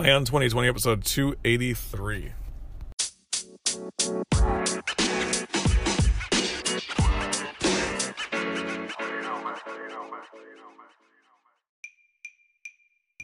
Eye on 2020 episode 283.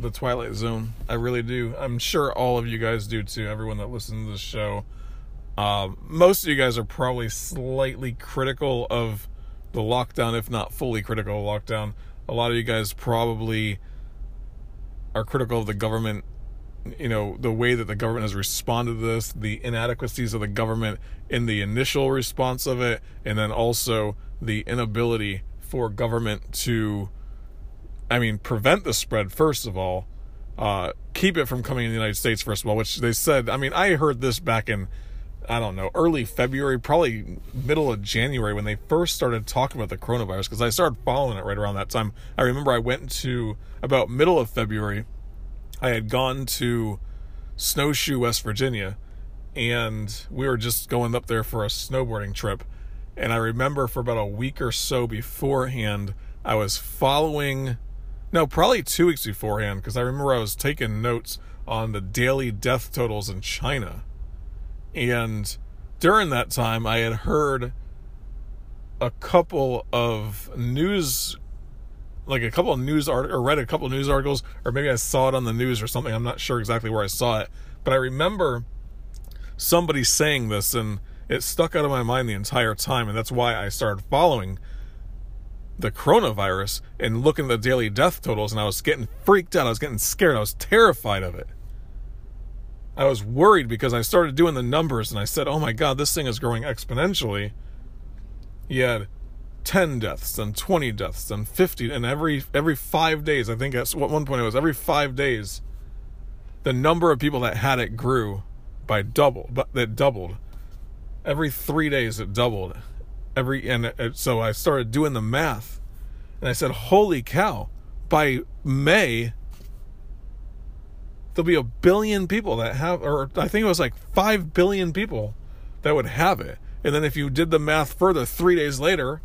the Twilight Zone. I really do. I'm sure all of you guys do too. Everyone that listens to this show. Uh, most of you guys are probably slightly critical of the lockdown, if not fully critical of lockdown. A lot of you guys probably are critical of the government. You know the way that the government has responded to this, the inadequacies of the government in the initial response of it, and then also the inability for government to I mean, prevent the spread, first of all, uh, keep it from coming in the United States, first of all, which they said, I mean, I heard this back in, I don't know, early February, probably middle of January when they first started talking about the coronavirus, because I started following it right around that time. I remember I went to about middle of February, I had gone to Snowshoe, West Virginia, and we were just going up there for a snowboarding trip. And I remember for about a week or so beforehand, I was following no, probably two weeks beforehand, because I remember I was taking notes on the daily death totals in China. And during that time, I had heard a couple of news, like a couple of news articles, or read a couple of news articles, or maybe I saw it on the news or something. I'm not sure exactly where I saw it. But I remember somebody saying this, and it stuck out of my mind the entire time. And that's why I started following the coronavirus and looking at the daily death totals, and I was getting freaked out. I was getting scared. I was terrified of it. I was worried because I started doing the numbers and I said, oh my God, this thing is growing exponentially. You had 10 deaths and 20 deaths and 50 and every every 5 days I think at what one point it was every 5 days the number of people that had it grew by double but that doubled every 3 days it doubled every and uh, so I started doing the math and I said holy cow by May there'll be a billion people that have or I think it was like 5 billion people that would have it. And then if you did the math further 3 days later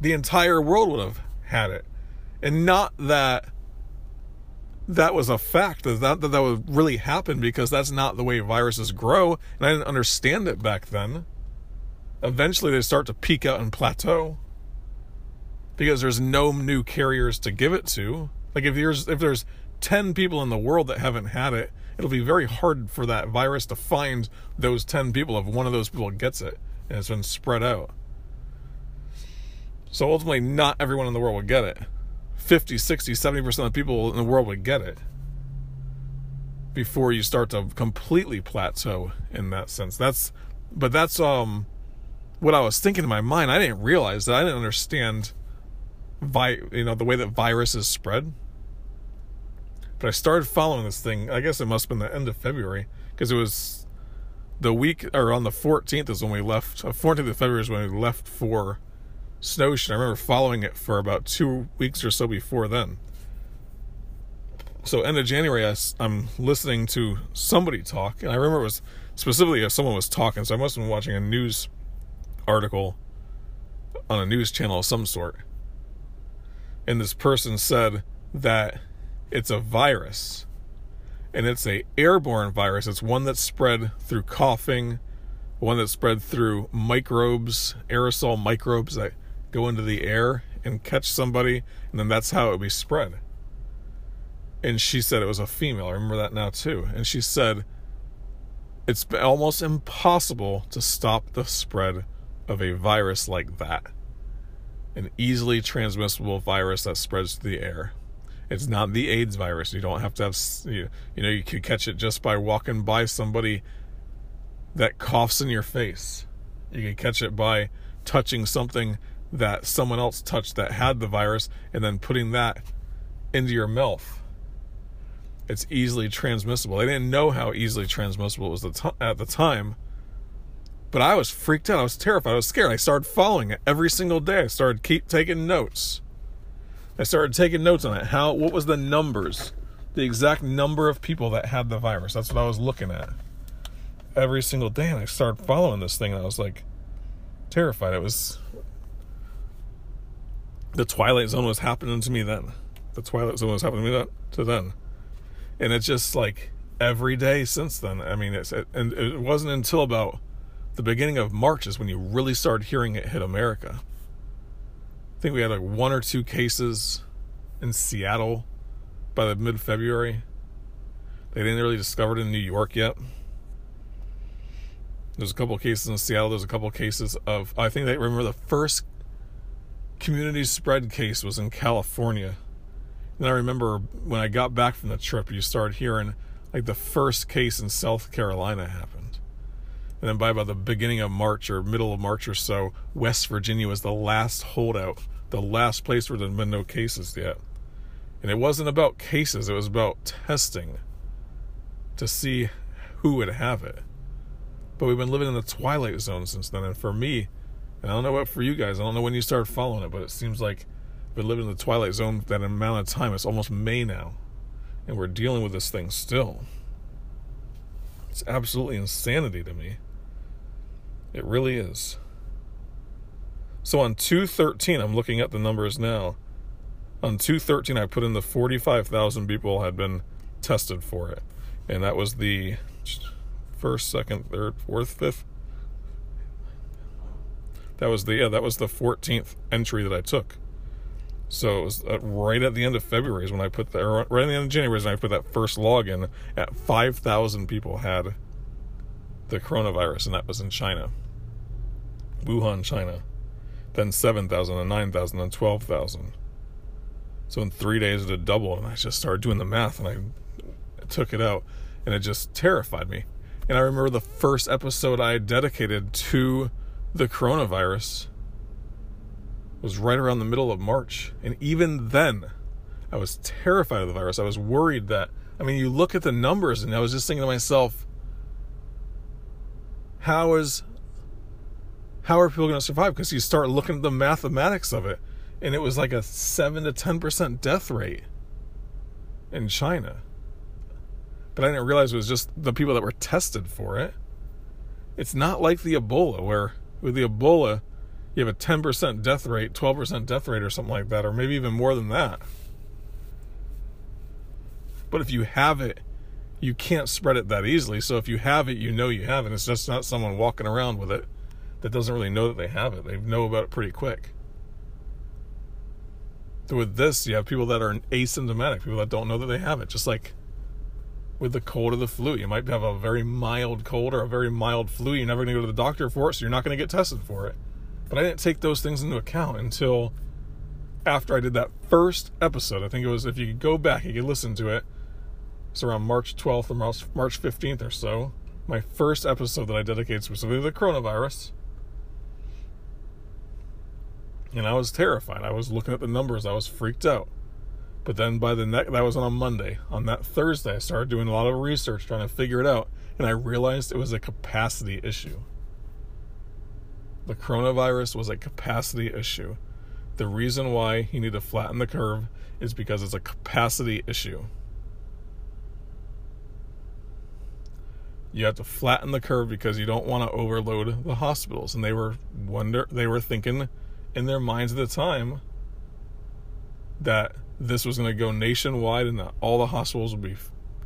the entire world would have had it. And not that that was a fact that that, that would really happen because that's not the way viruses grow and i didn't understand it back then. Eventually they start to peak out and plateau because there's no new carriers to give it to. Like if there's if there's 10 people in the world that haven't had it it'll be very hard for that virus to find those 10 people if one of those people gets it and it's been spread out. So ultimately not everyone in the world will get it 50, 60, 70% of people in the world would get it before you start to completely plateau in that sense. That's but that's um what I was thinking in my mind. I didn't realize that I didn't understand vi- you know the way that viruses spread. But I started following this thing. I guess it must have been the end of February because it was the week or on the 14th is when we left. 14th of February is when we left for Snowshoe. I remember following it for about two weeks or so before then. So end of January, I, am listening to somebody talk, and I remember it was specifically if someone was talking. So I must have been watching a news article on a news channel of some sort, and this person said that it's a virus, and it's a airborne virus. It's one that's spread through coughing, one that's spread through microbes, aerosol microbes that go into the air and catch somebody, and then that's how it would be spread. And she said it was a female. I remember that now too. And she said it's almost impossible to stop the spread of a virus like that. An easily transmissible virus that spreads through the air. It's not the AIDS virus. You don't have to have, you know, you could catch it just by walking by somebody that coughs in your face. You can catch it by touching something that someone else touched that had the virus and then putting that into your mouth. it's easily transmissible. They didn't know how easily transmissible it was at the time. But I was freaked out. I was terrified. I was scared. I started following it every single day. I started keep taking notes. I started taking notes on it. How what was the numbers? The exact number of people that had the virus. That's what I was looking at. Every single day and I started following this thing and I was like terrified. It was the twilight zone was happening to me then. The twilight zone was happening to me that to then and it's just like every day since then. I mean, it's and it wasn't until about the beginning of March is when you really started hearing it hit America. I think we had like one or two cases in Seattle by the mid February. They didn't really discover it in New York yet. There's a couple cases in Seattle. There's a couple cases of I think they remember the first community spread case was in California then I remember when I got back from the trip, you started hearing like the first case in South Carolina happened. And then by about the beginning of March or middle of March or so, West Virginia was the last holdout, the last place where there had been no cases yet. And it wasn't about cases, it was about testing to see who would have it. But we've been living in the twilight zone since then. And for me, and I don't know what for you guys, I don't know when you started following it, but it seems like we've been living in the twilight zone that amount of time. It's almost May now, and we're dealing with this thing still. It's absolutely insanity to me. It really is. So on 213, I'm looking at the numbers now. On 213, I put in the 45,000 people had been tested for it. And that was the first, second, third, fourth, fifth. That was the yeah, that was the 14th entry that I took. So it was uh, right at the end of February is when I put the right at the end of January is when I put that first login. At five thousand people had the coronavirus, and that was in China, Wuhan, China. Then seven thousand, and nine thousand, and twelve thousand. So in three days it had doubled, and I just started doing the math, and I took it out, and it just terrified me. And I remember the first episode I dedicated to the coronavirus was right around the middle of March. And even then, I was terrified of the virus. I was worried that, I mean, you look at the numbers, and I was just thinking to myself, how is, how are people going to survive? Because you start looking at the mathematics of it, and it was like a 7 to 10% death rate in China. But I didn't realize it was just the people that were tested for it. It's not like the Ebola, where with the Ebola, you have a 10% death rate, 12% death rate, or something like that, or maybe even more than that. But if you have it, you can't spread it that easily. So if you have it, you know you have it. It's just not someone walking around with it that doesn't really know that they have it. They know about it pretty quick. So with this, you have people that are asymptomatic, people that don't know that they have it. Just like with the cold or the flu, you might have a very mild cold or a very mild flu. You're never going to go to the doctor for it, so you're not going to get tested for it. But I didn't take those things into account until after I did that first episode. I think it was, if you go back, you could listen to it. It's around March 12th or March 15th or so. My first episode that I dedicated specifically to the coronavirus. And I was terrified. I was looking at the numbers. I was freaked out. But then by the next, that was on a Monday. On that Thursday, I started doing a lot of research trying to figure it out. And I realized it was a capacity issue. The coronavirus was a capacity issue. The reason why you need to flatten the curve is because it's a capacity issue. You have to flatten the curve because you don't want to overload the hospitals. And they were wonder they were thinking in their minds at the time that this was going to go nationwide and that all the hospitals would be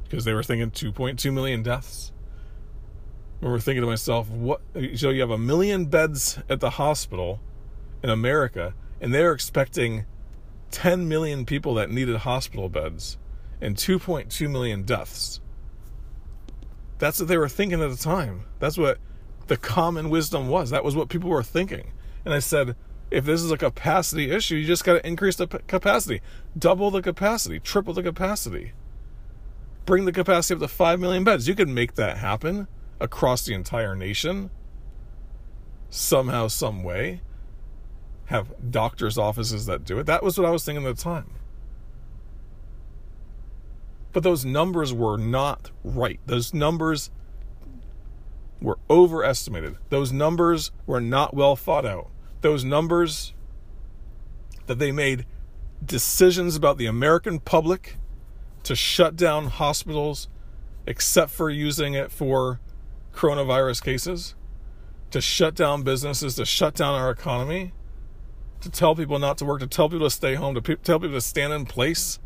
because they were thinking 2.2 million deaths I remember thinking to myself, what? So you have a million beds at the hospital in America, and they're expecting 10 million people that needed hospital beds and 2.2 million deaths. That's what they were thinking at the time. That's what the common wisdom was. That was what people were thinking. And I said, if this is a capacity issue, you just got to increase the capacity, double the capacity, triple the capacity, bring the capacity up to 5 million beds. You can make that happen across the entire nation somehow, some way. Have doctors' offices that do it. That was what I was thinking at the time. But those numbers were not right. Those numbers were overestimated. Those numbers were not well thought out. Those numbers that they made decisions about the American public to shut down hospitals except for using it for coronavirus cases, to shut down businesses, to shut down our economy, to tell people not to work, to tell people to stay home, to pe- tell people to stand in place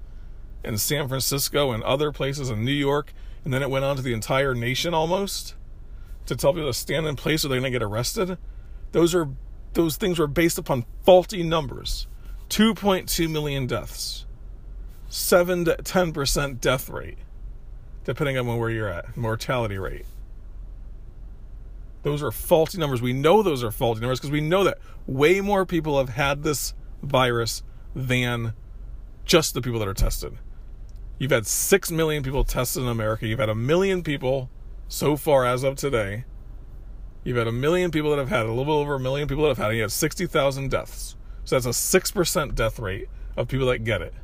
in San Francisco and other places in New York, and then it went on to the entire nation almost to tell people to stand in place or they're going to get arrested. Those are those things were based upon faulty numbers. 2.2 million deaths. 7 to 10% death rate depending on where you're at, mortality rate. Those are faulty numbers. We know those are faulty numbers because we know that way more people have had this virus than just the people that are tested. You've had 6 million people tested in America. You've had a million people so far as of today. You've had a million people that have had a little bit over a million people that have had it. You have 60,000 deaths. So that's a 6% death rate of people that get it.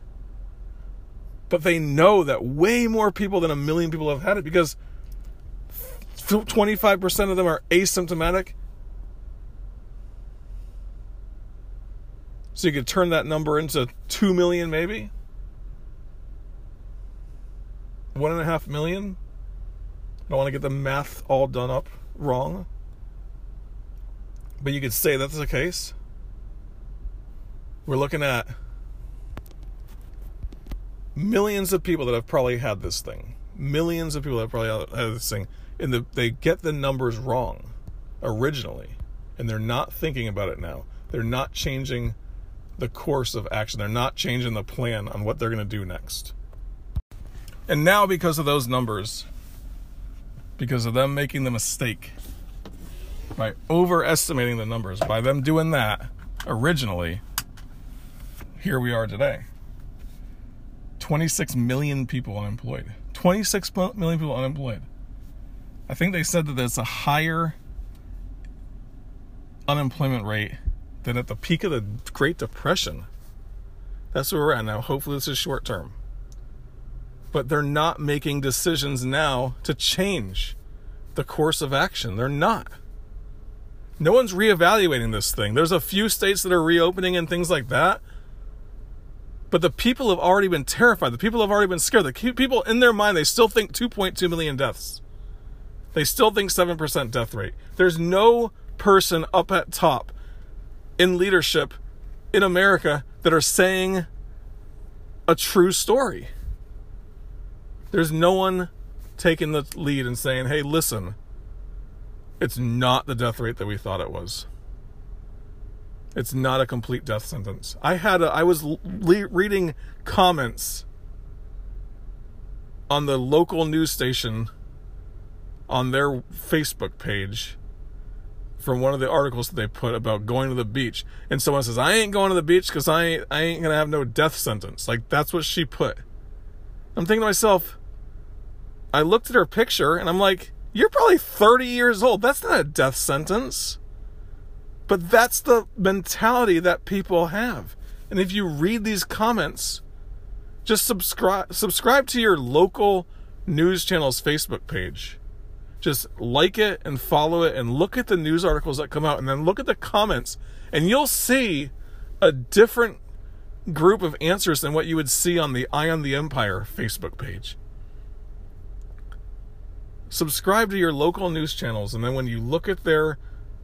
But they know that way more people than a million people have had it because 25% of them are asymptomatic. So you could turn that number into 2 million, maybe? One and a half million? I don't want to get the math all done up wrong. But you could say that's the case. We're looking at millions of people that have probably had this thing. Millions of people that probably had this thing. And the, they get the numbers wrong originally. And they're not thinking about it now. They're not changing the course of action. They're not changing the plan on what they're going to do next. And now, because of those numbers, because of them making the mistake by overestimating the numbers, by them doing that originally, here we are today. 26 million people unemployed. 26 million people unemployed. I think they said that there's a higher unemployment rate than at the peak of the Great Depression. That's where we're at now. Hopefully, this is short term. But they're not making decisions now to change the course of action. They're not. No one's reevaluating this thing. There's a few states that are reopening and things like that. But the people have already been terrified. The people have already been scared. The people in their mind, they still think 2.2 million deaths. They still think 7% death rate. There's no person up at top in leadership in America that are saying a true story. There's no one taking the lead and saying, hey, listen, it's not the death rate that we thought it was. It's not a complete death sentence. I had a, I was le- reading comments on the local news station on their Facebook page from one of the articles that they put about going to the beach. And someone says, I ain't going to the beach because I ain't, I ain't going to have no death sentence. Like, that's what she put. I'm thinking to myself, I looked at her picture and I'm like, you're probably 30 years old. That's not a death sentence. But that's the mentality that people have. And if you read these comments, just subscribe subscribe to your local news channel's Facebook page. Just like it and follow it and look at the news articles that come out and then look at the comments and you'll see a different group of answers than what you would see on the Eye on the Empire Facebook page. Subscribe to your local news channels and then when you look at their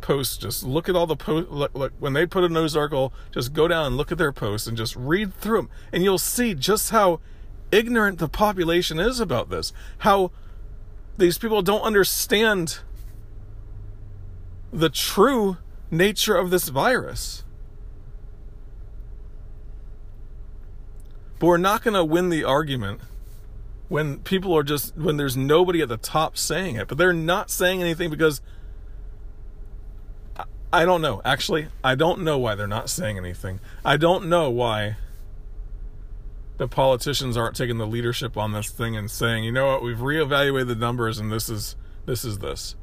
posts. Just look at all the posts. Look, look, when they put a news article, just go down and look at their posts and just read through them, and you'll see just how ignorant the population is about this. How these people don't understand the true nature of this virus. But we're not going to win the argument when people are just when there's nobody at the top saying it but they're not saying anything because I don't know. Actually, I don't know why they're not saying anything. I don't know why the politicians aren't taking the leadership on this thing and saying, "You know what? We've reevaluated the numbers and this is this is this."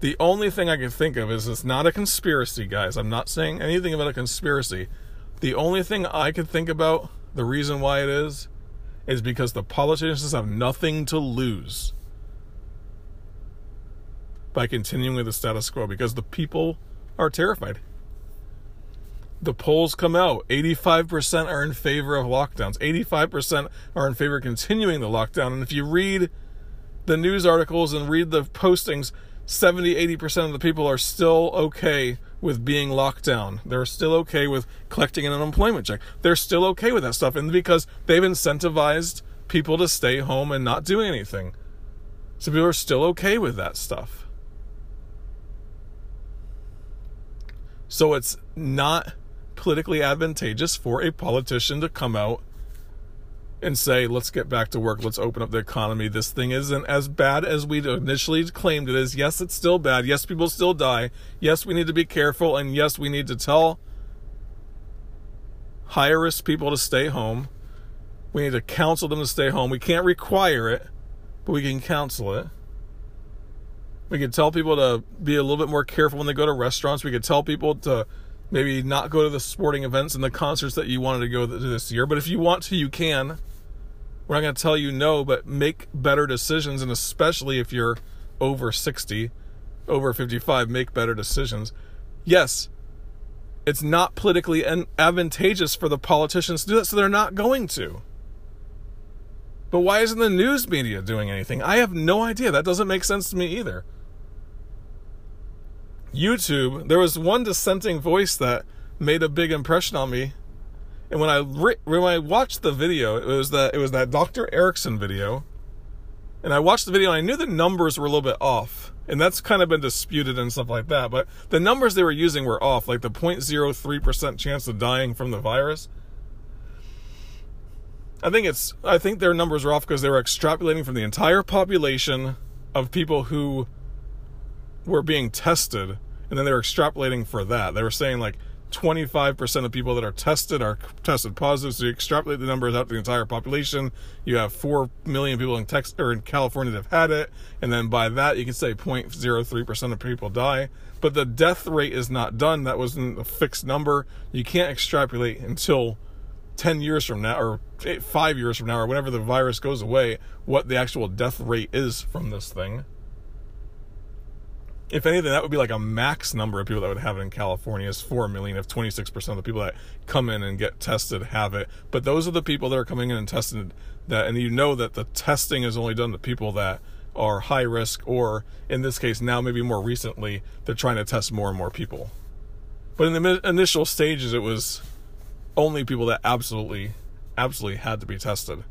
The only thing I can think of is it's not a conspiracy, guys. I'm not saying anything about a conspiracy. The only thing I could think about, the reason why it is, is because the politicians have nothing to lose by continuing with the status quo because the people are terrified. The polls come out 85% are in favor of lockdowns, 85% are in favor of continuing the lockdown. And if you read the news articles and read the postings, 70 80% of the people are still okay with being locked down. They're still okay with collecting an unemployment check. They're still okay with that stuff. And because they've incentivized people to stay home and not do anything. So people are still okay with that stuff. So it's not politically advantageous for a politician to come out and say, let's get back to work, let's open up the economy. This thing isn't as bad as we initially claimed it is. Yes, it's still bad. Yes, people still die. Yes, we need to be careful. And yes, we need to tell higher risk people to stay home. We need to counsel them to stay home. We can't require it, but we can counsel it. We could tell people to be a little bit more careful when they go to restaurants. We could tell people to maybe not go to the sporting events and the concerts that you wanted to go to this year. But if you want to, you can. We're not going to tell you no, but make better decisions. And especially if you're over 60, over 55, make better decisions. Yes, it's not politically advantageous for the politicians to do that, so they're not going to. But why isn't the news media doing anything? I have no idea. That doesn't make sense to me either. YouTube, there was one dissenting voice that made a big impression on me. And when I re- when I watched the video, it was that it was that Dr. Erickson video. And I watched the video and I knew the numbers were a little bit off. And that's kind of been disputed and stuff like that, but the numbers they were using were off, like the 0.03% chance of dying from the virus. I think it's I think their numbers were off because they were extrapolating from the entire population of people who were being tested, and then they were extrapolating for that. They were saying like 25% of people that are tested are tested positive. So you extrapolate the numbers out to the entire population. You have 4 million people in Texas or in California that have had it. And then by that, you can say 0.03% of people die. But the death rate is not done. That wasn't a fixed number. You can't extrapolate until 10 years from now or five years from now or whenever the virus goes away what the actual death rate is from this thing if anything, that would be like a max number of people that would have it in California is 4 million if 26% of the people that come in and get tested have it. But those are the people that are coming in and tested that, and you know that the testing is only done to people that are high risk, or in this case, now maybe more recently, they're trying to test more and more people. But in the initial stages, it was only people that absolutely, absolutely had to be tested.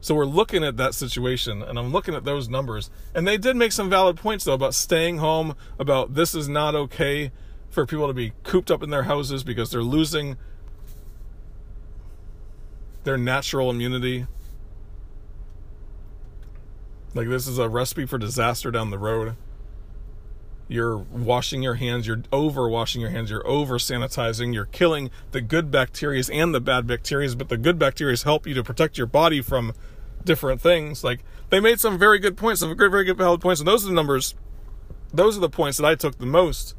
So we're looking at that situation and I'm looking at those numbers. And they did make some valid points though about staying home, about this is not okay for people to be cooped up in their houses because they're losing their natural immunity. Like this is a recipe for disaster down the road. You're washing your hands, you're over washing your hands, you're over sanitizing, you're killing the good bacteria and the bad bacteria, but the good bacteria help you to protect your body from different things. Like they made some very good points, some very, very good valid points, and those are the numbers. Those are the points that I took the most.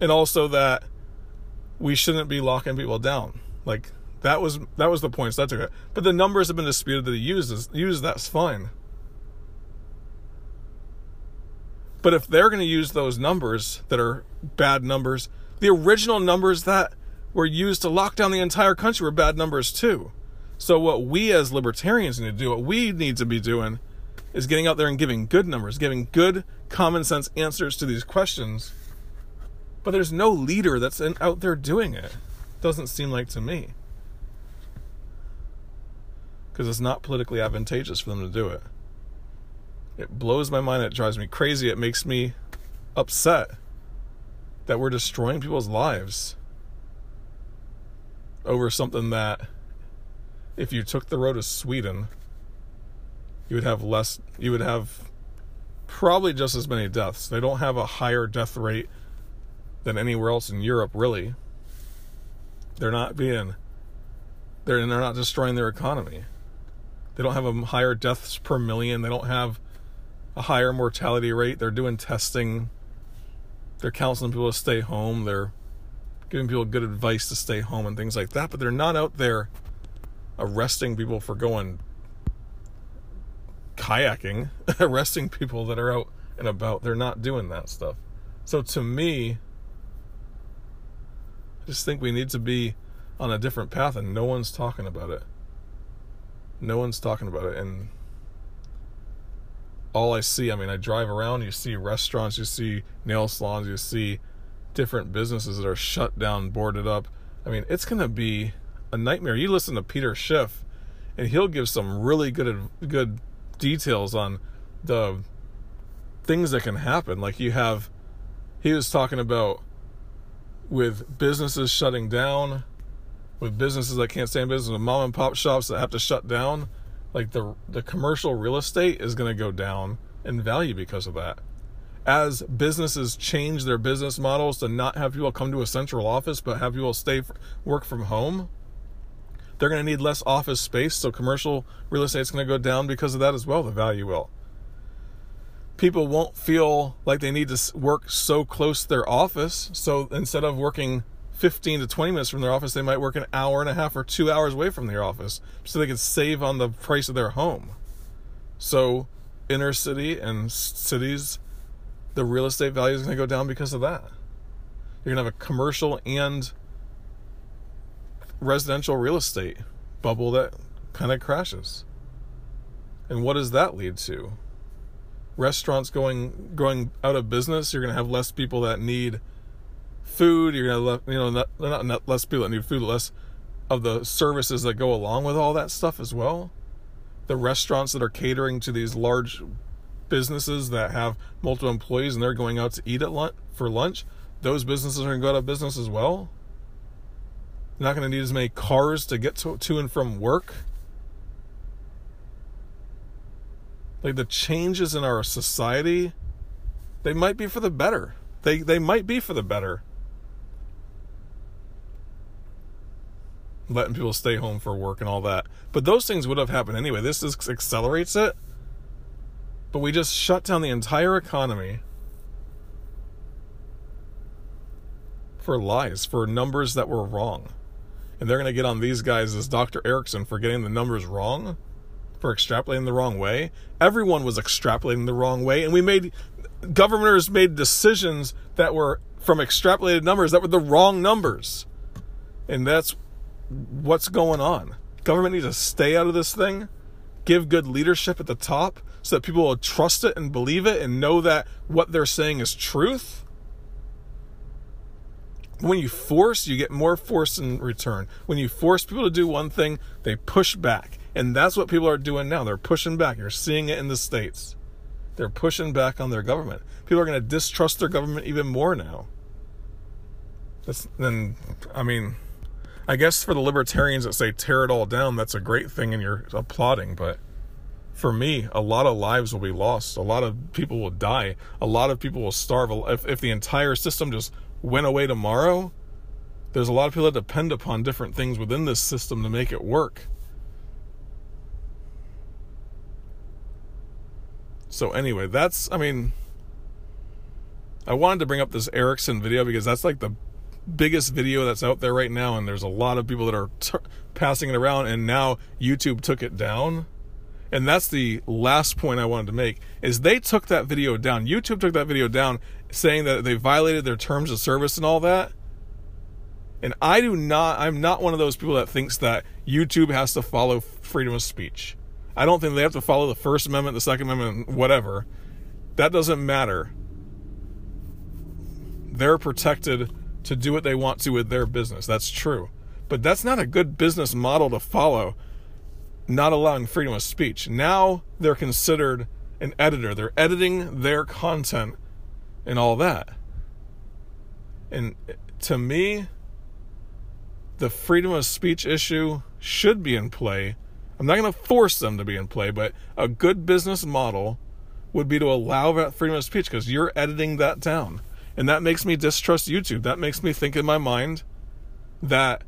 And also that we shouldn't be locking people down. Like that was that was the points that took it. But the numbers have been disputed that he uses use that's fine. But if they're going to use those numbers that are bad numbers, the original numbers that were used to lock down the entire country were bad numbers too. So what we as libertarians need to do, what we need to be doing, is getting out there and giving good numbers, giving good common sense answers to these questions. But there's no leader that's in, out there doing it. Doesn't seem like to me. Because it's not politically advantageous for them to do it. It blows my mind. It drives me crazy. It makes me upset that we're destroying people's lives over something that, if you took the road to Sweden, you would have less, you would have probably just as many deaths. They don't have a higher death rate than anywhere else in Europe, really. They're not being, they're, they're not destroying their economy. They don't have a higher deaths per million. They don't have a higher mortality rate. They're doing testing. They're counseling people to stay home. They're giving people good advice to stay home and things like that. But they're not out there arresting people for going kayaking, arresting people that are out and about. They're not doing that stuff. So to me, I just think we need to be on a different path and no one's talking about it. No one's talking about it and all I see, I mean, I drive around, you see restaurants, you see nail salons, you see different businesses that are shut down, boarded up. I mean, it's going to be a nightmare. You listen to Peter Schiff and he'll give some really good good details on the things that can happen. Like you have he was talking about with businesses shutting down, with businesses that can't stay in business, with mom and pop shops that have to shut down, like the the commercial real estate is going to go down in value because of that. As businesses change their business models to not have people come to a central office but have people stay work from home, they're going to need less office space, so commercial real estate is going to go down because of that as well. The value will people won't feel like they need to work so close to their office. So instead of working 15 to 20 minutes from their office, they might work an hour and a half or two hours away from their office so they can save on the price of their home. So, inner city and cities, the real estate value is going to go down because of that. You're going to have a commercial and residential real estate bubble that kind of crashes. And what does that lead to? restaurants going going out of business, you're going to have less people that need food. You're to have, you know, not, they're not, not less people that need food, less of the services that go along with all that stuff as well. The restaurants that are catering to these large businesses that have multiple employees and they're going out to eat at lunch for lunch, those businesses are going to go out of business as well. You're not going to need as many cars to get to, to and from work. like the changes in our society they might be for the better they they might be for the better letting people stay home for work and all that but those things would have happened anyway this just accelerates it but we just shut down the entire economy for lies for numbers that were wrong and they're going to get on these guys as dr erickson for getting the numbers wrong for extrapolating the wrong way. Everyone was extrapolating the wrong way, and we made governors made decisions that were from extrapolated numbers that were the wrong numbers. And that's what's going on. Government needs to stay out of this thing, give good leadership at the top so that people will trust it and believe it and know that what they're saying is truth. When you force, you get more force in return. When you force people to do one thing, they push back. And that's what people are doing now. They're pushing back. You're seeing it in the States. They're pushing back on their government. People are going to distrust their government even more now. That's, then, I mean, I guess for the libertarians that say tear it all down, that's a great thing and you're applauding. But for me, a lot of lives will be lost. A lot of people will die. A lot of people will starve. If, if the entire system just went away tomorrow, there's a lot of people that depend upon different things within this system to make it work. So anyway, that's I mean I wanted to bring up this Erickson video because that's like the biggest video that's out there right now and there's a lot of people that are t- passing it around and now YouTube took it down. And that's the last point I wanted to make is they took that video down. YouTube took that video down saying that they violated their terms of service and all that. And I do not I'm not one of those people that thinks that YouTube has to follow freedom of speech. I don't think they have to follow the First Amendment, the Second Amendment, whatever. That doesn't matter. They're protected to do what they want to with their business. That's true. But that's not a good business model to follow, not allowing freedom of speech. Now they're considered an editor, they're editing their content and all that. And to me, the freedom of speech issue should be in play I'm not going to force them to be in play, but a good business model would be to allow that freedom of speech because you're editing that down. And that makes me distrust YouTube. That makes me think in my mind that,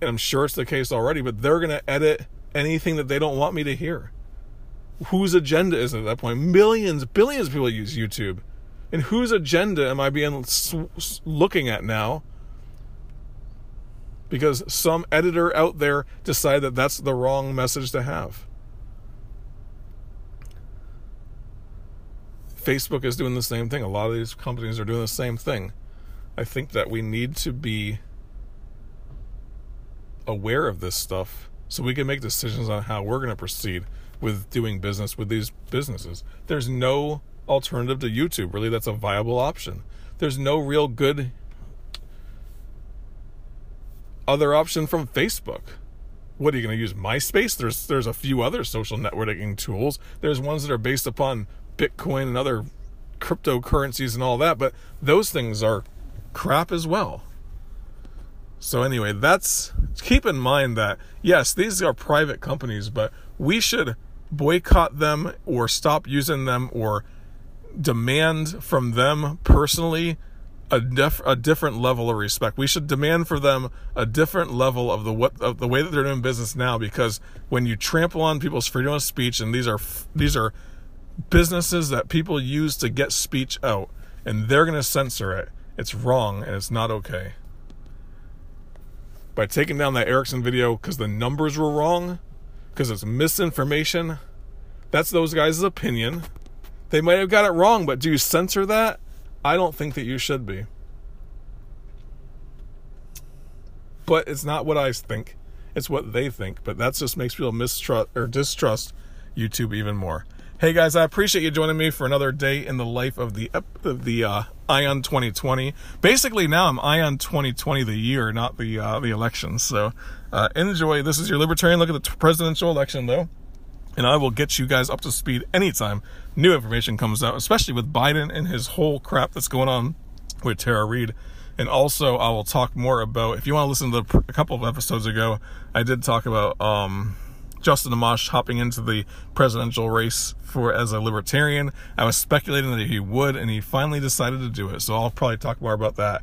and I'm sure it's the case already, but they're going to edit anything that they don't want me to hear. Whose agenda is it at that point? Millions, billions of people use YouTube. And whose agenda am I being looking at now because some editor out there decided that that's the wrong message to have. Facebook is doing the same thing. A lot of these companies are doing the same thing. I think that we need to be aware of this stuff so we can make decisions on how we're going to proceed with doing business with these businesses. There's no alternative to YouTube, really, that's a viable option. There's no real good other option from Facebook. What are you going to use? MySpace? There's there's a few other social networking tools. There's ones that are based upon Bitcoin and other cryptocurrencies and all that, but those things are crap as well. So anyway, that's keep in mind that yes, these are private companies, but we should boycott them or stop using them or demand from them personally a, def- a different level of respect. We should demand for them a different level of the what of the way that they're doing business now. Because when you trample on people's freedom of speech, and these are these are businesses that people use to get speech out, and they're going to censor it. It's wrong and it's not okay. By taking down that Erickson video because the numbers were wrong, because it's misinformation, that's those guys' opinion. They might have got it wrong, but do you censor that? I don't think that you should be. But it's not what I think. It's what they think. But that just makes people mistrust or distrust YouTube even more. Hey guys, I appreciate you joining me for another day in the life of the of the uh, Eye on 2020. Basically, now I'm Eye on 2020 the year, not the uh, the election. So uh, enjoy. This is your libertarian look at the presidential election, though, and I will get you guys up to speed anytime new information comes out, especially with Biden and his whole crap that's going on with Tara Reade. And also, I will talk more about. If you want to listen to the, a couple of episodes ago, I did talk about. Um, Justin Amash hopping into the presidential race for as a libertarian. I was speculating that he would, and he finally decided to do it. So I'll probably talk more about that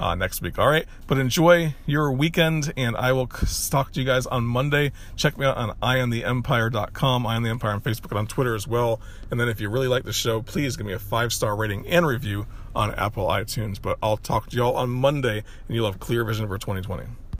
uh, next week. All right, but enjoy your weekend, and I will talk to you guys on Monday. Check me out on iontheempire.com, Eye on the Empire on Facebook and on Twitter as well. And then if you really like the show, please give me a five star rating and review on Apple iTunes. But I'll talk to y'all on Monday, and you'll have clear vision for 2020.